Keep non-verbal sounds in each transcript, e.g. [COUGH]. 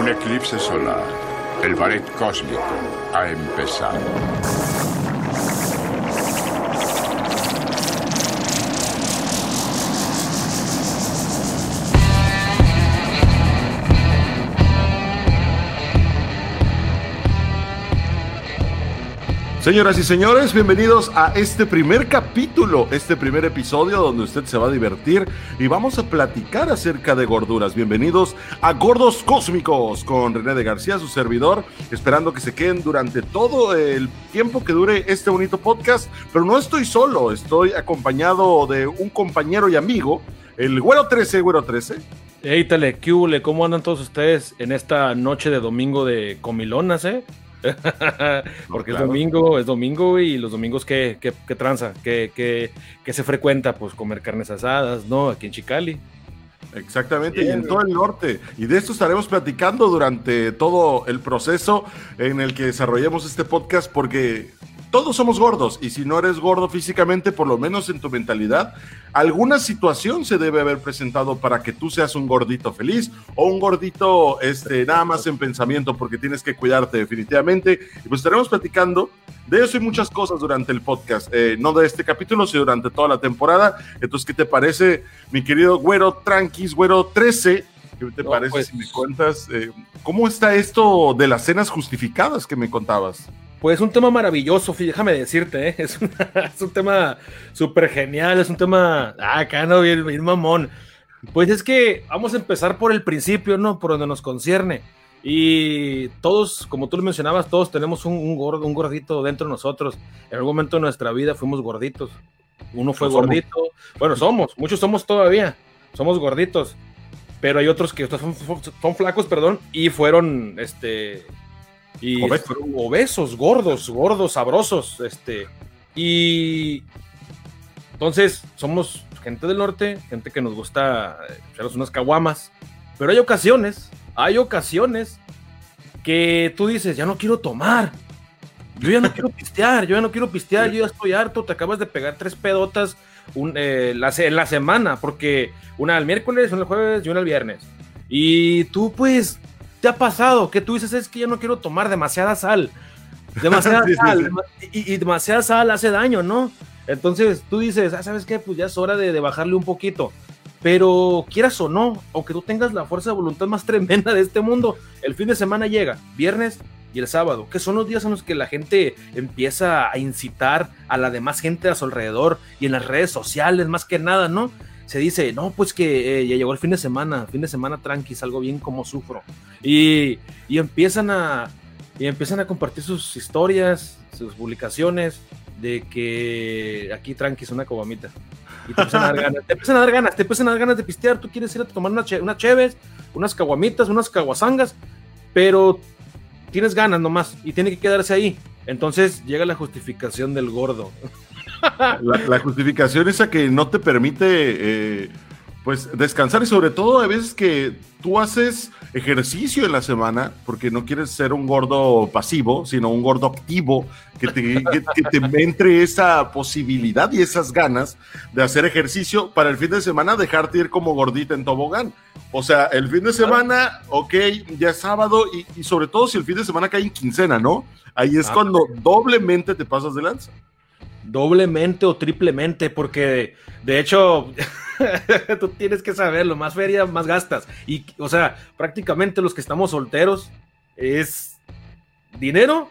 Un eclipse solar. El ballet cósmico ha empezado. Señoras y señores, bienvenidos a este primer capítulo, este primer episodio donde usted se va a divertir y vamos a platicar acerca de gorduras. Bienvenidos a Gordos Cósmicos con René de García, su servidor, esperando que se queden durante todo el tiempo que dure este bonito podcast, pero no estoy solo, estoy acompañado de un compañero y amigo, el Güero 13, Güero 13. Hey, ¿qué ¿Cómo andan todos ustedes en esta noche de domingo de comilonas, eh? [LAUGHS] Porque es domingo, es domingo y los domingos que, tranza, que, se frecuenta, pues comer carnes asadas, ¿no? Aquí en Chicali. Exactamente, y en todo el norte. Y de esto estaremos platicando durante todo el proceso en el que desarrollemos este podcast, porque todos somos gordos y si no eres gordo físicamente, por lo menos en tu mentalidad, alguna situación se debe haber presentado para que tú seas un gordito feliz o un gordito este, nada más en pensamiento porque tienes que cuidarte definitivamente. Y pues estaremos platicando de eso y muchas cosas durante el podcast, eh, no de este capítulo, sino durante toda la temporada. Entonces, ¿qué te parece, mi querido güero tranquis, güero 13? ¿Qué te parece pues si me cuentas eh, cómo está esto de las cenas justificadas que me contabas? Pues un tema maravilloso, déjame decirte, ¿eh? [LAUGHS] es, un tema súper genial, es un tema, ah, acá no, bien, bien mamón. Pues es que vamos a empezar por el principio, ¿no? Por donde nos concierne. Y todos, como tú lo mencionabas, todos tenemos un, gordo, un gordito dentro de nosotros. En algún momento de nuestra vida fuimos gorditos. Uno fue gordito. Bueno, somos, muchos somos todavía. Somos gorditos. Pero hay otros que son, son flacos, perdón, y fueron, este, y obesos. gordos, gordos, sabrosos. Este, y entonces somos gente del norte, gente que nos gusta echarnos unas caguamas. Pero hay ocasiones, hay ocasiones que tú dices, ya no quiero tomar. Yo ya no quiero [LAUGHS] pistear, yo ya no quiero pistear, yo ya estoy harto, te acabas de pegar tres pedotas eh, en la semana, porque una el miércoles, una el jueves y una el viernes. Y tú pues ¿Te ha pasado que tú dices es que yo no quiero tomar demasiada sal? Demasiada [LAUGHS] sal. Y, demasiada sal hace daño, ¿no? Entonces tú dices, ah, ¿sabes qué? Pues ya es hora de, bajarle un poquito. Pero quieras o no, aunque tú tengas la fuerza de voluntad más [LAUGHS] tremenda de este mundo, el fin de semana llega, viernes y el sábado, que son los días en los que la gente empieza a incitar a la demás gente a su alrededor y en las redes sociales, más que nada, ¿no? Se dice, no, pues que eh, ya llegó el fin de semana, fin de semana tranqui, salgo bien como sufro. Y, y, empiezan a, y empiezan a compartir sus historias, sus publicaciones de que aquí tranqui es una cobamita. Y te empiezan a dar [LAUGHS] ganas, te empiezan a dar ganas, te empiezan a dar ganas de pistear, tú quieres ir a tomar una, una cheves, unas caguamitas, unas caguasangas, pero tienes ganas nomás y tiene que quedarse ahí. Entonces llega la justificación del gordo. [LAUGHS] La, justificación esa que no te permite eh, pues descansar y sobre todo a veces que tú haces ejercicio en la semana porque no quieres ser un gordo pasivo, sino un gordo activo que te, que, te entre esa posibilidad y esas ganas de hacer ejercicio para el fin de semana dejarte ir como gordita en tobogán. O sea, el fin de semana, ok, ya es sábado y, y sobre todo si el fin de semana cae en quincena, ¿no? Ahí es ah, cuando doblemente te pasas de lanza doblemente o triplemente, porque de hecho [LAUGHS] tú tienes que saberlo, más feria, más gastas. Y, o sea, prácticamente los que estamos solteros es dinero,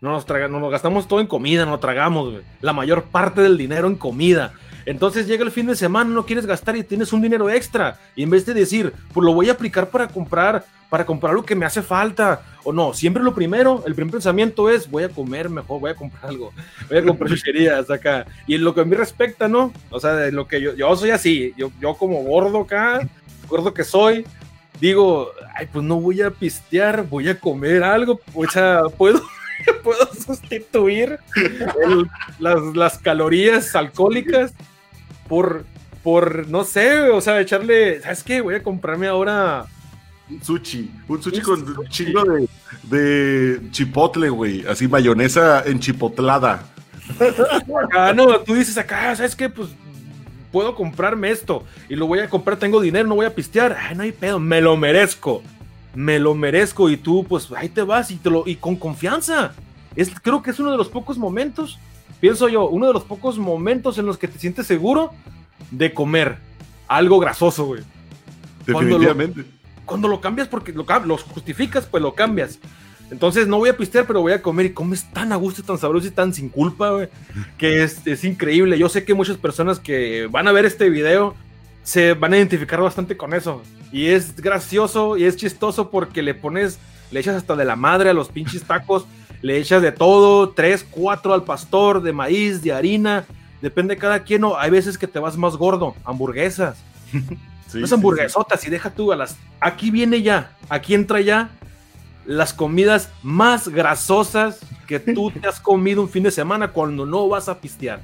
no nos, traga, no nos gastamos todo en comida, no tragamos la mayor parte del dinero en comida. Entonces llega el fin de semana, no quieres gastar y tienes un dinero extra. Y en vez de decir, pues lo voy a aplicar para comprar, para comprar lo que me hace falta. O no, siempre lo primero, el primer pensamiento es, voy a comer mejor, voy a comprar algo, voy a comprar [LAUGHS] chucherías acá. Y en lo que a mí respecta, ¿no? O sea, lo que yo, yo soy así, yo, yo como gordo acá, gordo que soy, digo, ay, pues no voy a pistear, voy a comer algo, o sea, puedo [LAUGHS] puedo sustituir las, las, calorías alcohólicas por, por, no sé, o sea, echarle, ¿sabes qué? Voy a comprarme ahora sushi, un sushi con un chingo de, de chipotle, güey, así mayonesa enchipotlada. Ah, no, tú dices acá, ¿sabes qué? Pues puedo comprarme esto y lo voy a comprar, tengo dinero, no voy a pistear. Ay, no hay pedo, me lo merezco. me lo merezco y tú, pues ahí te vas y, te lo, y con confianza. Es, creo que es uno de los pocos momentos, pienso yo, uno de los pocos momentos en los que te sientes seguro de comer algo grasoso, güey. Definitivamente. Cuando lo, cambias porque lo, lo justificas, pues lo cambias. Entonces no voy a pistear, pero voy a comer y comes tan a gusto, tan sabroso y tan sin culpa, güey, que es, es, increíble. Yo sé que muchas personas que van a ver este video se van a identificar bastante con eso. Y es gracioso y es chistoso porque le pones, le echas hasta de la madre a los pinches tacos, le echas de todo, tres, cuatro al pastor, de maíz, de harina, depende de cada quien. O hay veces que te vas más gordo, hamburguesas. Sí, Las hamburguesotas y deja tú a las. Aquí viene ya, aquí entra ya las comidas más grasosas que tú [LAUGHS] te has comido un fin de semana cuando no vas a pistear.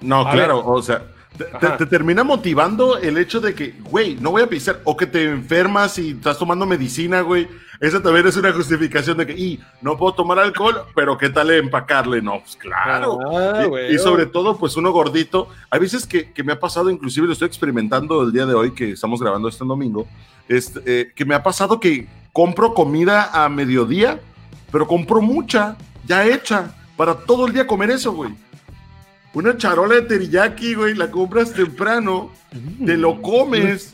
No, claro, o sea, te, termina motivando el hecho de que, güey, no voy a pistear, o que te enfermas y estás tomando medicina, güey. Esa también es una justificación de que, y no puedo tomar alcohol, pero ¿qué tal empacarle? No, pues claro. Ah, y, sobre todo, pues uno gordito. Hay veces que, que, me ha pasado, inclusive lo estoy experimentando el día de hoy, que estamos grabando este domingo, este, eh, que me ha pasado que compro comida a mediodía, pero compro mucha, ya hecha, para todo el día comer eso, güey. Una charola de teriyaki, güey, la compras temprano, te lo comes,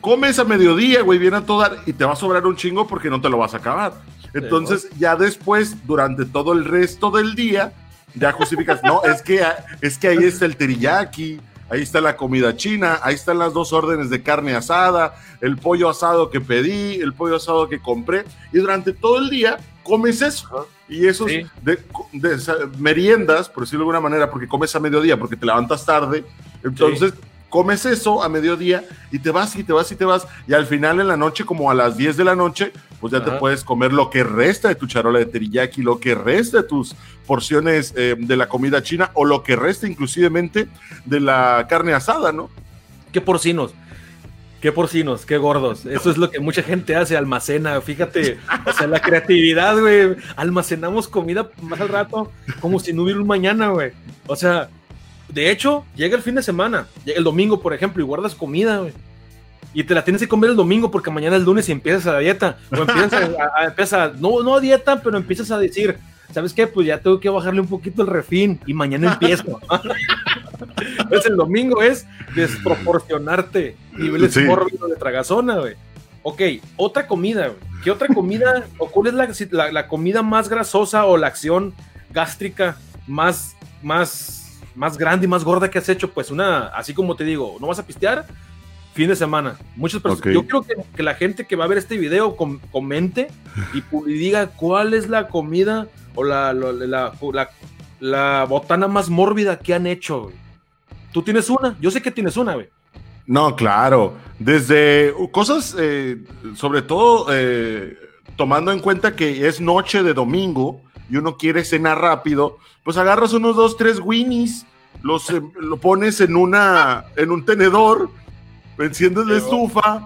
comes a mediodía, güey, viene a toda y te va a sobrar un chingo porque no te lo vas a acabar. Entonces, ya después, durante todo el resto del día, ya justificas, no, es que, es que ahí está el teriyaki, ahí está la comida china, ahí están las dos órdenes de carne asada, el pollo asado que pedí, el pollo asado que compré, y durante todo el día comes eso. Y esos de, meriendas, por decirlo de alguna manera, porque comes a mediodía, porque te levantas tarde, entonces comes eso a mediodía y te vas y te vas y te vas, y al final en la noche, como a las 10 de la noche, pues ya te puedes comer lo que resta de tu charola de teriyaki, lo que resta de tus porciones eh, de la comida china o lo que resta inclusivemente de la carne asada, ¿no? ¿Qué porcinos? Qué porcinos, qué gordos. Eso es lo que mucha gente hace, almacena. Fíjate, o sea, la creatividad, güey. Almacenamos comida más al rato como si no hubiera un mañana, güey. O sea, de hecho, llega el fin de semana, llega el domingo, por ejemplo, y guardas comida, güey. Y te la tienes que comer el domingo porque mañana es lunes y empiezas a la dieta. O empiezas a, a, no, no dieta, pero empiezas a decir, ¿sabes qué? Pues ya tengo que bajarle un poquito el refín y mañana empiezo. [LAUGHS] Entonces el domingo es desproporcionarte niveles sí. de tragazona, güey. Ok, otra comida, güey. ¿Qué otra comida, o cuál es la, la, comida más grasosa o la acción gástrica más, más, más grande y más gorda que has hecho? Pues una, así como te digo, ¿no vas a pistear? Fin de semana. Muchas personas. Okay. Yo creo que, que, la gente que va a ver este video com comente y, y, diga cuál es la comida o la, la, la, la, la botana más mórbida que han hecho, güey. ¿Tú tienes una? Yo sé que tienes una, güey. No, claro. Desde cosas, eh, sobre todo eh, tomando en cuenta que es noche de domingo y uno quiere cenar rápido, pues agarras unos dos, tres winnies, los eh, lo pones en una, en un tenedor, enciendes la estufa,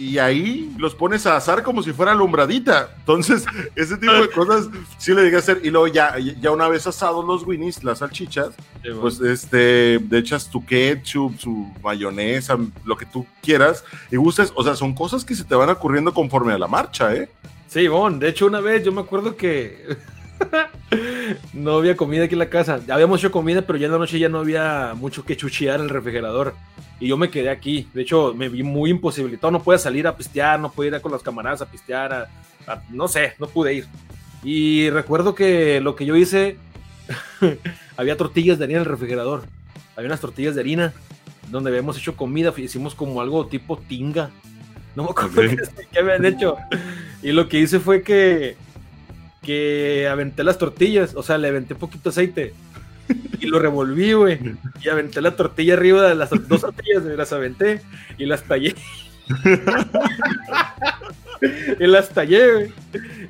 y ahí los pones a asar como si fuera alumbradita. Entonces, ese tipo de cosas sí le llegué a hacer. Y luego ya, ya una vez asados los winnies, las salchichas, sí, bueno. pues este, le echas tu ketchup, su mayonesa, lo que tú quieras y gustes. O sea, son cosas que se te van ocurriendo conforme a la marcha, ¿eh? Sí, bon, de hecho una vez yo me acuerdo que [LAUGHS] no había comida aquí en la casa. Habíamos hecho comida, pero ya en la noche ya no había mucho que chuchear en el refrigerador y yo me quedé aquí. De hecho, me vi muy imposibilitado. No pude salir a pistear, no pude ir a con las camaradas a pistear, a, a, no sé, no pude ir. Y recuerdo que lo que yo hice, [LAUGHS] había tortillas de harina en el refrigerador. Había unas tortillas de harina donde habíamos hecho comida, hicimos como algo tipo tinga. No me acuerdo okay. [LAUGHS] qué habían hecho. Y lo que hice fue que, que aventé las tortillas, o sea, le aventé poquito aceite y lo revolví, güey. Y aventé la tortilla arriba de las dos tortillas, me las aventé y las tallé. [LAUGHS] y las tallé, güey.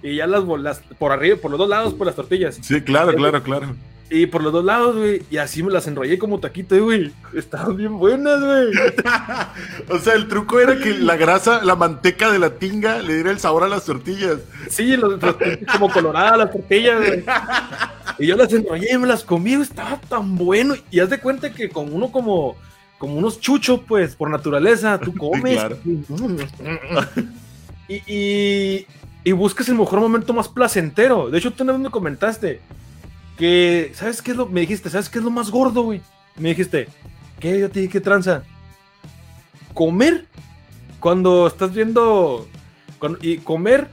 Y ya las, las por arriba, por los dos lados, por las tortillas. Sí, claro, claro, claro. Y por los dos lados, güey. Y así me las enrollé como taquito, güey. Estaban bien buenas, güey. [LAUGHS] o sea, el truco era que la grasa, la manteca de la tinga le diera el sabor a las tortillas. Sí, los, los como coloradas las tortillas, güey. Y yo las enrollé y me las comí, güey. Estaba tan bueno. Y haz de cuenta que con uno como, como unos chuchos, pues, por naturaleza, tú [LAUGHS] comes. Sí, claro. [LAUGHS] y, y, buscas el mejor momento más placentero. De hecho, tú una vez me comentaste que, ¿sabes qué es lo? Me dijiste, ¿sabes qué es lo más gordo, güey? Me dijiste, ¿qué? Yo te dije, ¿qué tranza? Comer cuando estás viendo y comer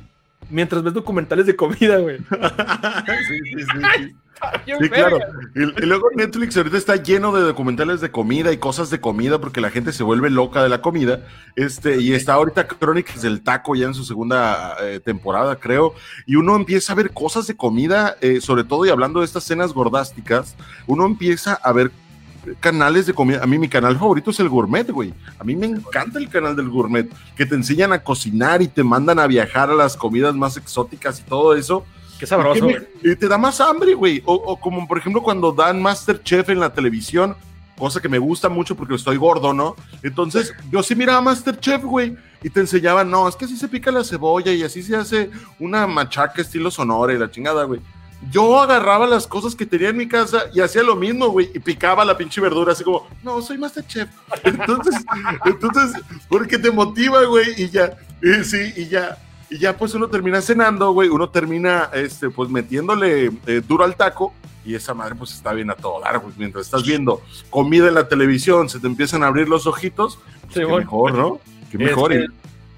mientras ves documentales de comida, güey. [LAUGHS] sí, sí, sí. Sí, claro. Y, luego Netflix ahorita está lleno de documentales de comida y cosas de comida porque la gente se vuelve loca de la comida. Este, y está ahorita Crónicas del Taco ya en su segunda eh, temporada, creo. Y uno empieza a ver cosas de comida, eh, sobre todo y hablando de estas cenas gordásticas, uno empieza a ver canales de comida. A mí mi canal favorito es el gourmet, güey. A mí me encanta el canal del gourmet, que te enseñan a cocinar y te mandan a viajar a las comidas más exóticas y todo eso. Qué sabroso. Y, te da más hambre, güey. O, como por ejemplo cuando dan Masterchef en la televisión, cosa que me gusta mucho porque estoy gordo, ¿no? Entonces yo sí miraba Masterchef, güey, y te enseñaban, no, es que así se pica la cebolla y así se hace una machaca estilo sonora y la chingada, güey. Yo agarraba las cosas que tenía en mi casa y hacía lo mismo, güey, y picaba la pinche verdura, así como, no, soy Masterchef. [LAUGHS] Entonces, entonces, porque te motiva, güey, y ya, y sí, y ya, y ya pues uno termina cenando, güey, uno termina, este, pues metiéndole eh, duro al taco, y esa madre pues está bien a todo dar, güey. Mientras estás viendo comida en la televisión, se te empiezan a abrir los ojitos, pues, mejor, ¿no? Qué mejor.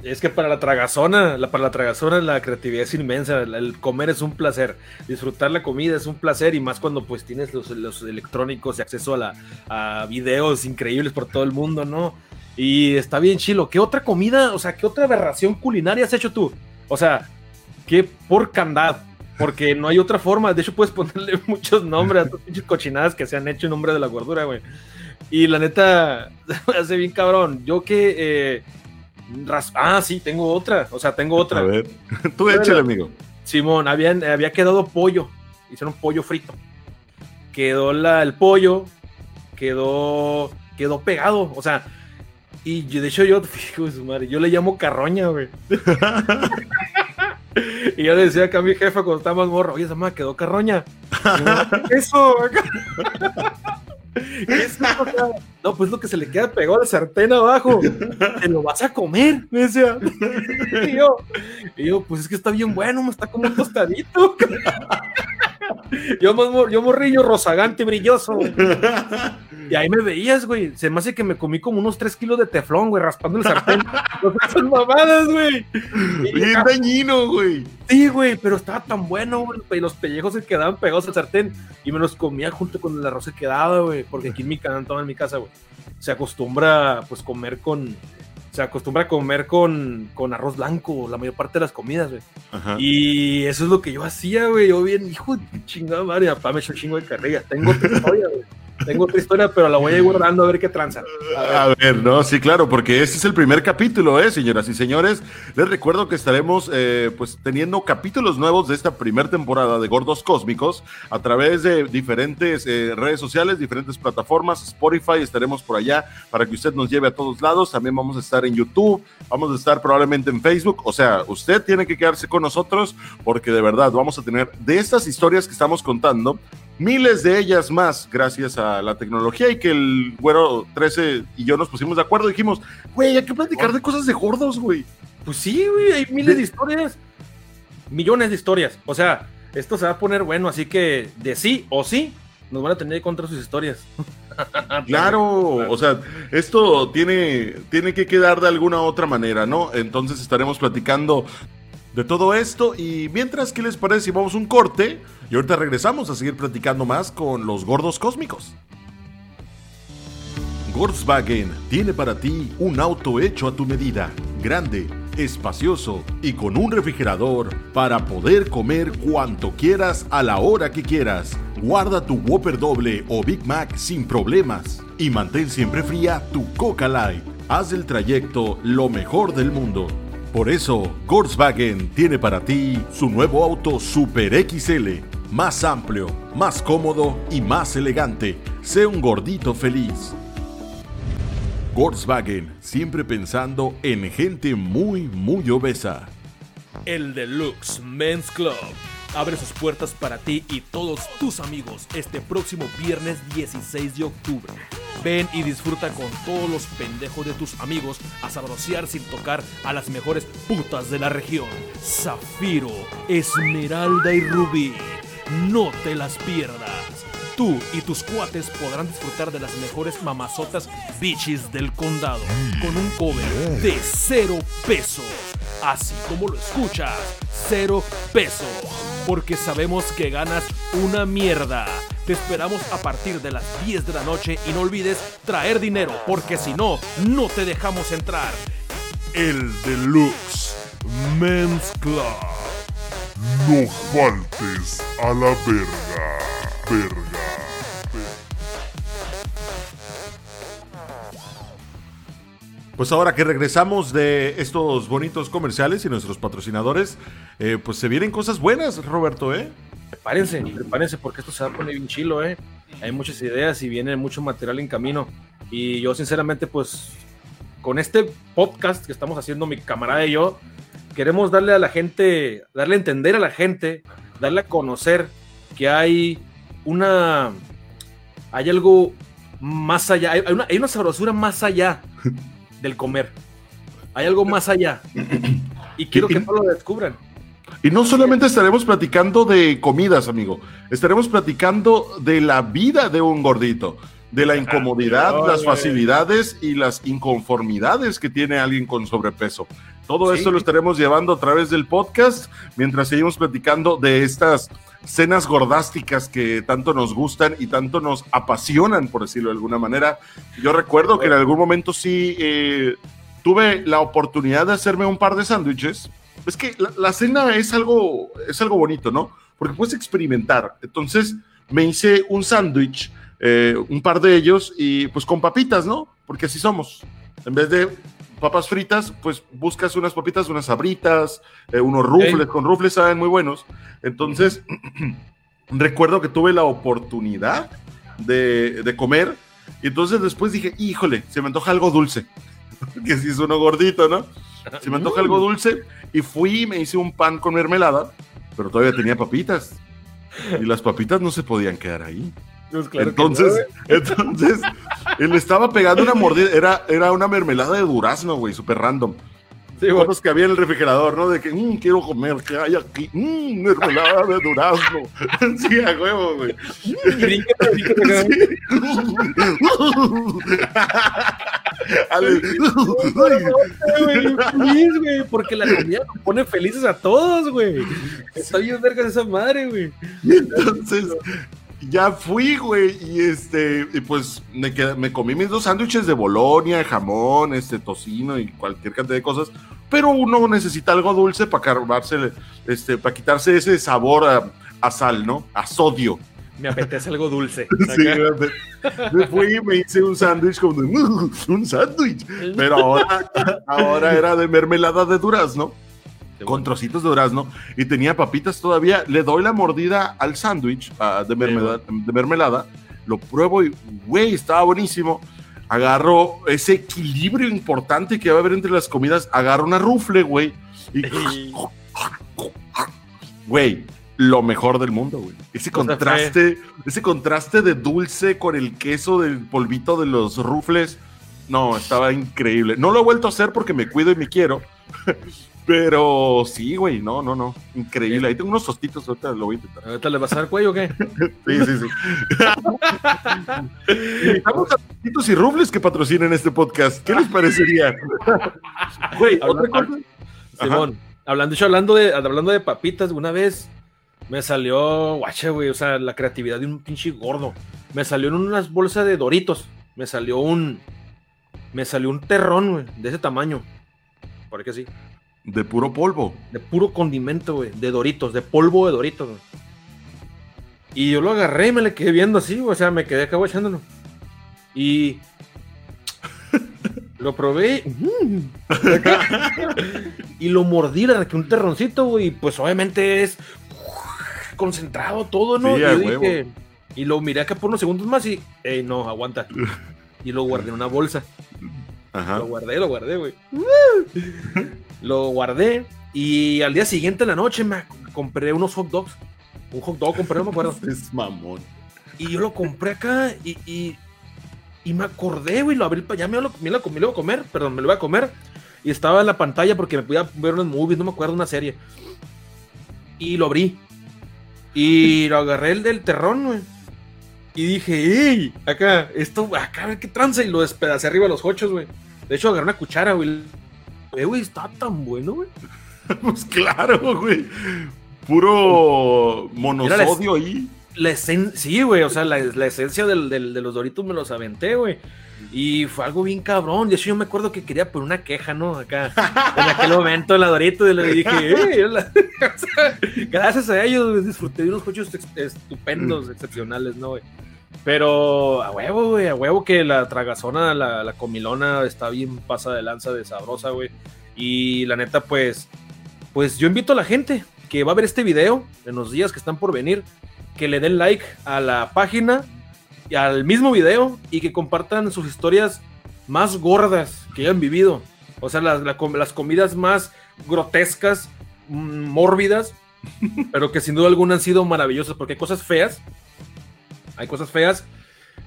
Es que para la tragazona, la, para la tragazona la creatividad es inmensa, el comer es un placer, disfrutar la comida es un placer y más cuando pues tienes los, electrónicos y acceso a, la, a videos increíbles por todo el mundo, ¿no? Y está bien chilo. ¿Qué otra comida, o sea, qué otra aberración culinaria has hecho tú? O sea, qué porcandad, porque no hay otra forma. De hecho, puedes [LAUGHS] ponerle muchos nombres a tus pinches cochinadas que se han hecho en nombre de la gordura, güey. Y la neta, [LAUGHS] hace bien cabrón. Yo que... Eh, Ah, sí, tengo otra. O sea, tengo otra. A ver, [LAUGHS] tú échale, amigo. Simón, habían, había quedado pollo. Hicieron pollo frito. Quedó la, el pollo, quedó, quedó pegado. O sea, y de hecho yo, [LAUGHS] yo le llamo carroña, güey. [LAUGHS] y yo le decía acá a mi jefa cuando estaba más morro, oye, esa madre quedó carroña. eso? [LAUGHS] no, pues lo que se le queda pegado al sartén abajo. Te lo vas a comer, me decía. Y yo, y yo, pues es que está bien bueno, me está como tostadito. Yo, yo morrillo rozagante, brilloso. Y ahí me veías, güey. Se me hace que me comí como unos 3 kilos de teflón, güey, raspando el sartén. [LAUGHS] Son mamadas, güey. Bien dañino, güey. Sí, güey, pero estaba tan bueno, güey. Y los pellejos se quedaban pegados al sartén. Y me los comía junto con el arroz que quedaba, güey. Porque aquí en mi canal, en mi casa, güey, se acostumbra, pues, comer con se acostumbra a comer con, con arroz blanco la mayor parte de las comidas, güey. Y eso es lo que yo hacía, güey. Yo bien, hijo de chingada madre, papá me echó chingo de carrilla. Tengo [LAUGHS] historia, güey. Tengo otra historia, pero la voy a ir guardando a ver qué tranza. A ver. no, sí, claro, porque este es el primer capítulo, ¿eh, señoras y señores? Les recuerdo que estaremos, eh, pues, teniendo capítulos nuevos de esta primera temporada de Gordos Cósmicos a través de diferentes eh, redes sociales, diferentes plataformas, Spotify, estaremos por allá para que usted nos lleve a todos lados. También vamos a estar en YouTube, vamos a estar probablemente en Facebook. O sea, usted tiene que quedarse con nosotros porque de verdad vamos a tener de estas historias que estamos contando, miles de ellas más gracias a la tecnología y que el güero 13 y yo nos pusimos de acuerdo y dijimos, güey, hay que platicar de cosas de gordos, güey. Pues sí, güey, hay miles de... historias, millones de historias. O sea, esto se va a poner bueno, así que de sí o sí nos van a tener contra sus historias. [LAUGHS] claro, o sea, esto tiene, tiene que quedar de alguna otra manera, ¿no? Entonces estaremos platicando de todo esto. Y mientras, ¿qué les parece si vamos un corte? Y ahorita regresamos a seguir platicando más con los gordos cósmicos. Volkswagen tiene para ti un auto hecho a tu medida, grande, espacioso y con un refrigerador para poder comer cuanto quieras a la hora que quieras. Guarda tu Whopper doble o Big Mac sin problemas y mantén siempre fría tu Coca Light. Haz del trayecto lo mejor del mundo por eso, Volkswagen tiene para ti su nuevo auto Super XL, más amplio, más cómodo y más elegante. Sé un gordito feliz. Volkswagen, siempre pensando en gente muy, muy obesa. El Deluxe Men's Club abre sus puertas para ti y todos tus amigos este próximo viernes 16 de octubre Ven y disfruta con todos los pendejos de tus amigos a sabrosear sin tocar a las mejores putas de la región. Zafiro, Esmeralda y Rubí. No te las pierdas. Tú y tus cuates podrán disfrutar de las mejores mamazotas bichis del condado con un cover de cero pesos. Así como lo escuchas, cero pesos. Porque sabemos que ganas una mierda. Te esperamos a partir de las 10 de la noche y no olvides traer dinero, porque si no, no te dejamos entrar. El Deluxe Men's Club. No faltes a la verga, verga. Pues ahora que regresamos de estos bonitos comerciales y nuestros patrocinadores, eh, pues se vienen cosas buenas, Roberto, ¿eh? Prepárense, prepárense porque esto se va a poner bien chilo, ¿eh? Hay muchas ideas y viene mucho material en camino. Y yo sinceramente, pues, con este podcast que estamos haciendo mi camarada y yo, queremos darle a la gente, darle a entender a la gente, darle a conocer que hay una, hay algo más allá, hay una, hay una sabrosura más allá [LAUGHS] del comer. Hay algo más allá. Y quiero que no lo descubran. Y no solamente estaremos platicando de comidas, amigo. Estaremos platicando de la vida de un gordito, de la incomodidad, las facilidades y las inconformidades que tiene alguien con sobrepeso. Todo esto lo estaremos llevando a través del podcast mientras seguimos platicando de estas cenas gordásticas que tanto nos gustan y tanto nos apasionan, por decirlo de alguna manera. Yo recuerdo que en algún momento sí eh, tuve la oportunidad de hacerme un par de sándwiches. Es que la, cena es algo, es algo bonito, ¿no? Porque puedes experimentar. Entonces me hice un sándwich, eh, un par de ellos, y pues con papitas, ¿no? Porque así somos. En vez de papas fritas, pues buscas unas papitas, unas sabritas, eh, unos rufles, con rufles saben muy buenos. Entonces, [CLEARS THROAT] recuerdo que tuve la oportunidad de, de, comer, y entonces después dije, híjole, se me antoja algo dulce, que si es uno gordito, ¿no? Se me antoja algo dulce, y fui y me hice un pan con mermelada, pero todavía tenía papitas, y las papitas no se podían quedar ahí. Pues claro entonces, no, entonces, él estaba pegando una mordida, era, era una mermelada de durazno, güey, súper random. Sí, bueno. que había en el refrigerador, ¿no? De que, mmm, quiero comer, ¿qué hay aquí? Mmm, mermelada de durazno. [LAUGHS] sí, a huevo, feliz, güey, porque la comida nos pone felices a todos, güey. Está bien vergas esa madre, güey. Entonces, ya fui, güey, y este, y pues me, quedé, me comí mis dos sándwiches de Bolonia, jamón, este, tocino y cualquier cantidad de cosas, pero uno necesita algo dulce para cargarse, este, para quitarse ese sabor a, a, sal, ¿no? A sodio. Me apetece algo dulce. [LAUGHS] sí, me, me fui y me hice un sándwich como de, un sándwich, pero ahora, ahora era de mermelada de durazno con trocitos de durazno y tenía papitas todavía. Le doy la mordida al sándwich uh, de, mermelada, de mermelada, lo pruebo y, güey, estaba buenísimo. Agarro ese equilibrio importante que va a haber entre las comidas, agarro una rufle, güey, y. Güey, lo mejor del mundo, güey. Ese contraste, ese contraste de dulce con el queso del polvito de los rufles. No, estaba increíble. No lo he vuelto a hacer porque me cuido y me quiero. Pero sí, güey, no, no, no. Increíble. Ahí tengo unos tostitos, ahorita lo voy a intentar. ¿Ahorita le vas a dar cuello o qué? [LAUGHS] sí, sí, sí. Invitamos a tostitos y rubles que patrocinen este podcast. ¿Qué les parecería? [LAUGHS] Güey, otra cosa. Simón, hablando, hablando, de, hablando de papitas, una vez me salió, guache, güey, o sea, la creatividad de un pinche gordo. Me salió en unas bolsas de doritos. Me salió un. Me salió un terrón, güey, de ese tamaño. Por que sí. De puro polvo. De puro condimento, güey. De doritos, de polvo de doritos, güey. Y yo lo agarré y me le quedé viendo así, güey. O sea, me quedé acá echándolo. Y. [LAUGHS] lo probé. y lo mordí, la que un terroncito, güey. Y pues obviamente es concentrado todo, ¿no? Sí, y, yo dije, y lo miré acá por unos segundos más y. Ey, no, aguanta. Y lo guardé en una bolsa. Ajá. Lo guardé, lo guardé, güey. [LAUGHS] lo guardé y al día siguiente en la noche me compré unos hot dogs. Un hot dog compré, no me acuerdo. [LAUGHS] Es mamón. Y yo lo compré acá y, y Y me acordé, güey, lo abrí, ya me lo, me lo, me lo iba a comer, perdón, me lo iba a comer. Y estaba en la pantalla porque me podía ver unos movies, no me acuerdo, una serie. Y lo abrí. Y lo agarré el del terrón, güey. Y dije, ¡ey! Acá, esto, acá, a ver qué tranza. Y lo despedacé arriba de los hochos, güey. De hecho, agarré una cuchara, güey. Eh, güey, está tan bueno, güey. [LAUGHS] pues claro, güey. Puro monosodio ahí. La sí, güey, o sea, la, la esencia del, del, de los doritos me los aventé, güey. Y fue algo bien cabrón. De hecho, yo me acuerdo que quería poner una queja, ¿no? Acá, en aquel momento, la Dorito, y le dije, eh, [LAUGHS] gracias a ellos, disfruté de unos coches estupendos, mm. excepcionales, ¿no, güey? Pero a huevo, güey, a huevo que la tragazona, la, comilona está bien pasa de lanza de sabrosa, güey. Y la neta, pues, pues yo invito a la gente que va a ver este video en los días que están por venir, que le den like a la página y al mismo video y que compartan sus historias más gordas que hayan vivido. O sea, las, las comidas más grotescas, mm, mórbidas, [LAUGHS] pero que sin duda alguna han sido maravillosas, porque hay cosas feas, hay cosas feas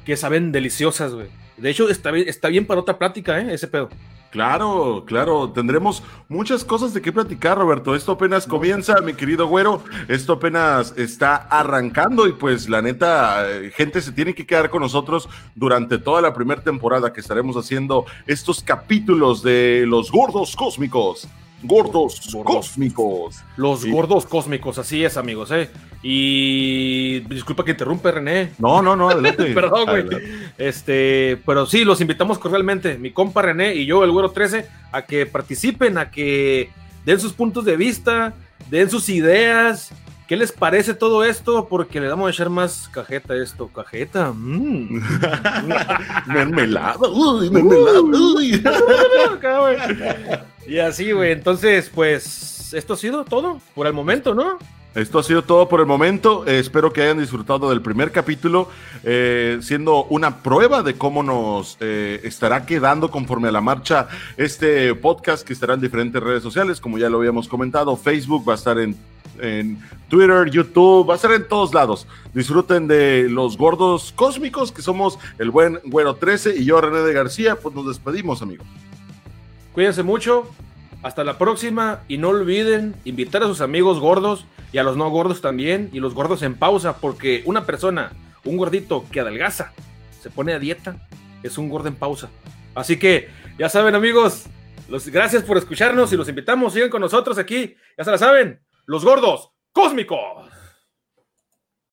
que saben deliciosas, güey. De hecho, está, está bien para otra plática, ¿eh? Ese pedo. Claro, claro, tendremos muchas cosas de qué platicar, Roberto. Esto apenas comienza, mi querido güero. Esto apenas está arrancando y pues la neta, eh, gente se tiene que quedar con nosotros durante toda la primera temporada que estaremos haciendo estos capítulos de los gordos cósmicos gordos, cósmicos. Los gordos cósmicos, así es, amigos, ¿eh? Y disculpa que interrumpe, René. No, no, no, adelante. [LAUGHS] Perdón, güey. Este, pero sí, los invitamos cordialmente, mi compa René y yo, el güero 13, a que participen, a que den sus puntos de vista, den sus ideas. ¿Qué les parece todo esto? Porque le damos a echar más cajeta a esto. Cajeta. Mmm. [LAUGHS] mermelada. Uy, mermelada. Uy. [LAUGHS] Y así, güey. Entonces, pues, esto ha sido todo por el momento, ¿no? Esto ha sido todo por el momento. Eh, espero que hayan disfrutado del primer capítulo, eh, siendo una prueba de cómo nos eh, estará quedando conforme a la marcha este podcast que estará en diferentes redes sociales, como ya lo habíamos comentado. Facebook va a estar en, en Twitter, YouTube, va a estar en todos lados. Disfruten de los gordos cósmicos, que somos el buen Güero 13 y yo, René de García. Pues nos despedimos, amigos. Cuídense mucho. Hasta la próxima y no olviden invitar a sus amigos gordos y a los no gordos también y los gordos en pausa porque una persona, un gordito que adelgaza, se pone a dieta, es un gordo en pausa. Así que ya saben amigos, los, gracias por escucharnos y los invitamos, sigan con nosotros aquí, ya se la saben, los gordos cósmicos.